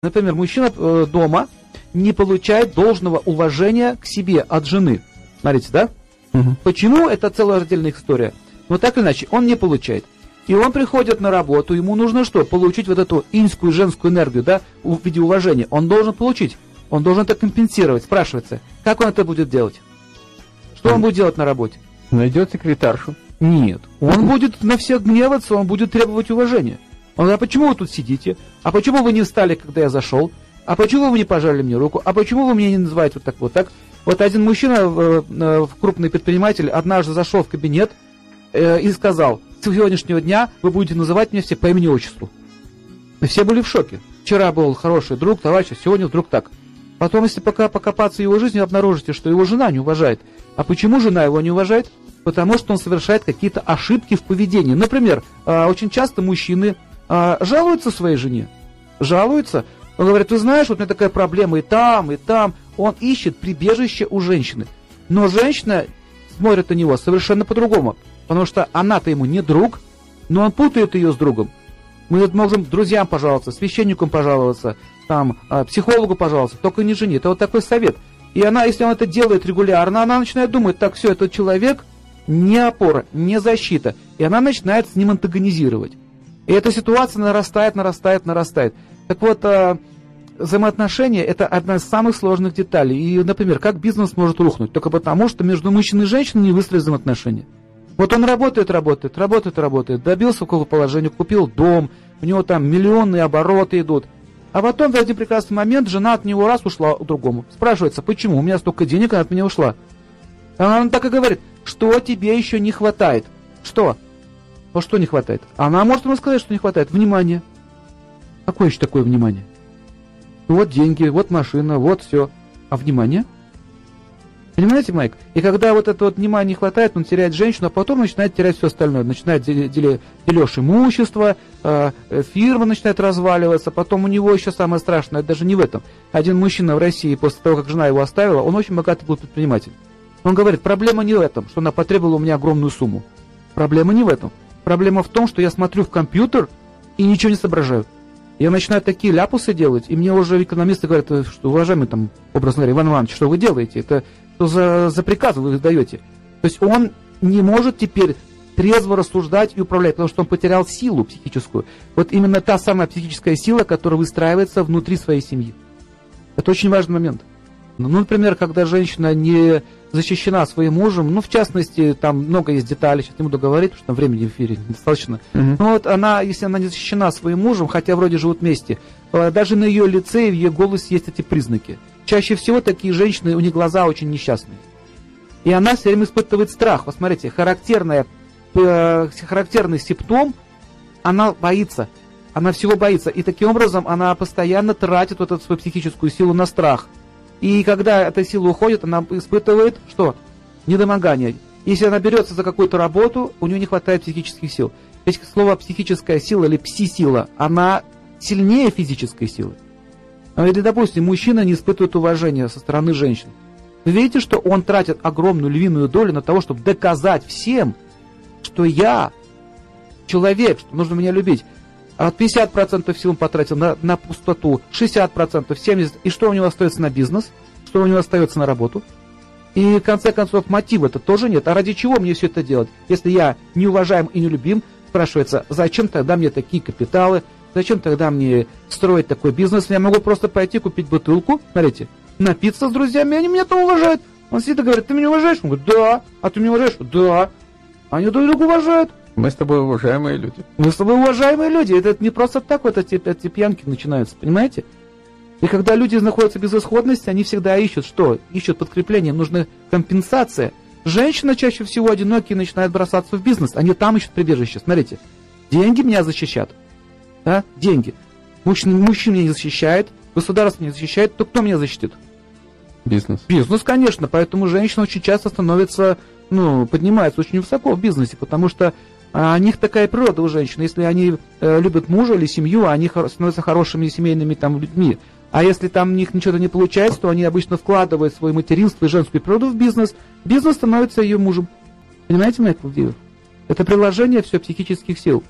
Например, мужчина э, дома не получает должного уважения к себе от жены. Смотрите, да? Угу. Почему? Это целая отдельная история. Но так или иначе, он не получает. И он приходит на работу, ему нужно что? Получить вот эту инскую женскую энергию, да, в виде уважения. Он должен получить. Он должен это компенсировать. Спрашивается, как он это будет делать? Что он будет делать на работе? Найдет секретаршу. Нет. Он будет на всех гневаться, он будет требовать уважения. Он говорит, а почему вы тут сидите? А почему вы не встали, когда я зашел? А почему вы не пожали мне руку? А почему вы меня не называете вот так вот так? Вот один мужчина, э, э, крупный предприниматель, однажды зашел в кабинет э, и сказал, с сегодняшнего дня вы будете называть меня все по имени-отчеству. И все были в шоке. Вчера был хороший друг, товарищ, а сегодня вдруг так. Потом, если пока покопаться в его жизни, обнаружите, что его жена не уважает. А почему жена его не уважает? Потому что он совершает какие-то ошибки в поведении. Например, очень часто мужчины жалуются своей жене. Жалуются. Он говорит, ты знаешь, вот у меня такая проблема и там, и там. Он ищет прибежище у женщины. Но женщина смотрит на него совершенно по-другому. Потому что она-то ему не друг, но он путает ее с другом. Мы можем друзьям пожаловаться, священникам пожаловаться, там, а, психологу пожаловаться, только не жене. Это вот такой совет. И она, если он это делает регулярно, она начинает думать, так, все, этот человек не опора, не защита. И она начинает с ним антагонизировать. И эта ситуация нарастает, нарастает, нарастает. Так вот, а, взаимоотношения – это одна из самых сложных деталей. И, например, как бизнес может рухнуть? Только потому, что между мужчиной и женщиной не выстроены взаимоотношения. Вот он работает, работает, работает, работает, добился какого положения, купил дом, у него там миллионные обороты идут. А потом в один прекрасный момент жена от него раз ушла к другому. Спрашивается, почему? У меня столько денег, она от меня ушла. Она так и говорит, что тебе еще не хватает? Что? Ну что не хватает? Она может ему сказать, что не хватает. Внимание. Какое еще такое внимание? Вот деньги, вот машина, вот все. А внимание? Понимаете, Майк? И когда вот это вот внимание не хватает, он теряет женщину, а потом начинает терять все остальное. Начинает дележ имущества, э, фирма начинает разваливаться, потом у него еще самое страшное, даже не в этом. Один мужчина в России, после того, как жена его оставила, он очень богатый был предприниматель. Он говорит, проблема не в этом, что она потребовала у меня огромную сумму. Проблема не в этом. Проблема в том, что я смотрю в компьютер и ничего не соображаю. Я начинаю такие ляпусы делать, и мне уже экономисты говорят, что, уважаемый там, образно говоря, Иван Иванович, что вы делаете? Это что за, за приказ вы издаете? То есть он не может теперь трезво рассуждать и управлять, потому что он потерял силу психическую. Вот именно та самая психическая сила, которая выстраивается внутри своей семьи. Это очень важный момент. Ну, например, когда женщина не защищена своим мужем, ну, в частности, там много есть деталей, сейчас не буду говорить, потому что там времени в эфире недостаточно. Uh-huh. Но вот она, если она не защищена своим мужем, хотя вроде живут вместе, э, даже на ее лице и в ее голосе есть эти признаки. Чаще всего такие женщины, у них глаза очень несчастные. И она все время испытывает страх. Вот смотрите, характерная, э, характерный симптом, она боится. Она всего боится. И таким образом она постоянно тратит вот эту свою психическую силу на страх. И когда эта сила уходит, она испытывает что? Недомогание. Если она берется за какую-то работу, у нее не хватает психических сил. Ведь слово психическая сила или пси-сила, она сильнее физической силы. А или, допустим, мужчина не испытывает уважения со стороны женщин. Вы видите, что он тратит огромную львиную долю на того, чтобы доказать всем, что я человек, что нужно меня любить. А 50% сил он потратил на, на пустоту, 60%, 70%. И что у него остается на бизнес? Что у него остается на работу? И в конце концов мотива-то тоже нет. А ради чего мне все это делать? Если я не уважаем и не любим, спрашивается, зачем тогда мне такие капиталы, Зачем тогда мне строить такой бизнес? Я могу просто пойти купить бутылку, смотрите, напиться с друзьями, они меня там уважают. Он сидит и говорит, ты меня уважаешь? Он говорит, да. А ты меня уважаешь? Да. Они друг друга уважают. Мы с тобой уважаемые люди. Мы с тобой уважаемые люди. Это, не просто так вот эти, эти пьянки начинаются, понимаете? И когда люди находятся в безысходности, они всегда ищут что? Ищут подкрепление, нужна компенсация. Женщина чаще всего одинокие начинают бросаться в бизнес. Они там ищут прибежище. Смотрите, деньги меня защищат да, деньги. Мужчина, мужчина меня не защищает, государство меня защищает, то кто меня защитит? Бизнес. Бизнес, конечно. Поэтому женщина очень часто становится, ну, поднимается очень высоко в бизнесе, потому что а, у них такая природа у женщин. Если они э, любят мужа или семью, они хор- становятся хорошими семейными там людьми. А если там у них ничего не получается, то они обычно вкладывают свое материнство и женскую природу в бизнес. Бизнес становится ее мужем. Понимаете, Майкл Дилер? Это приложение все психических сил.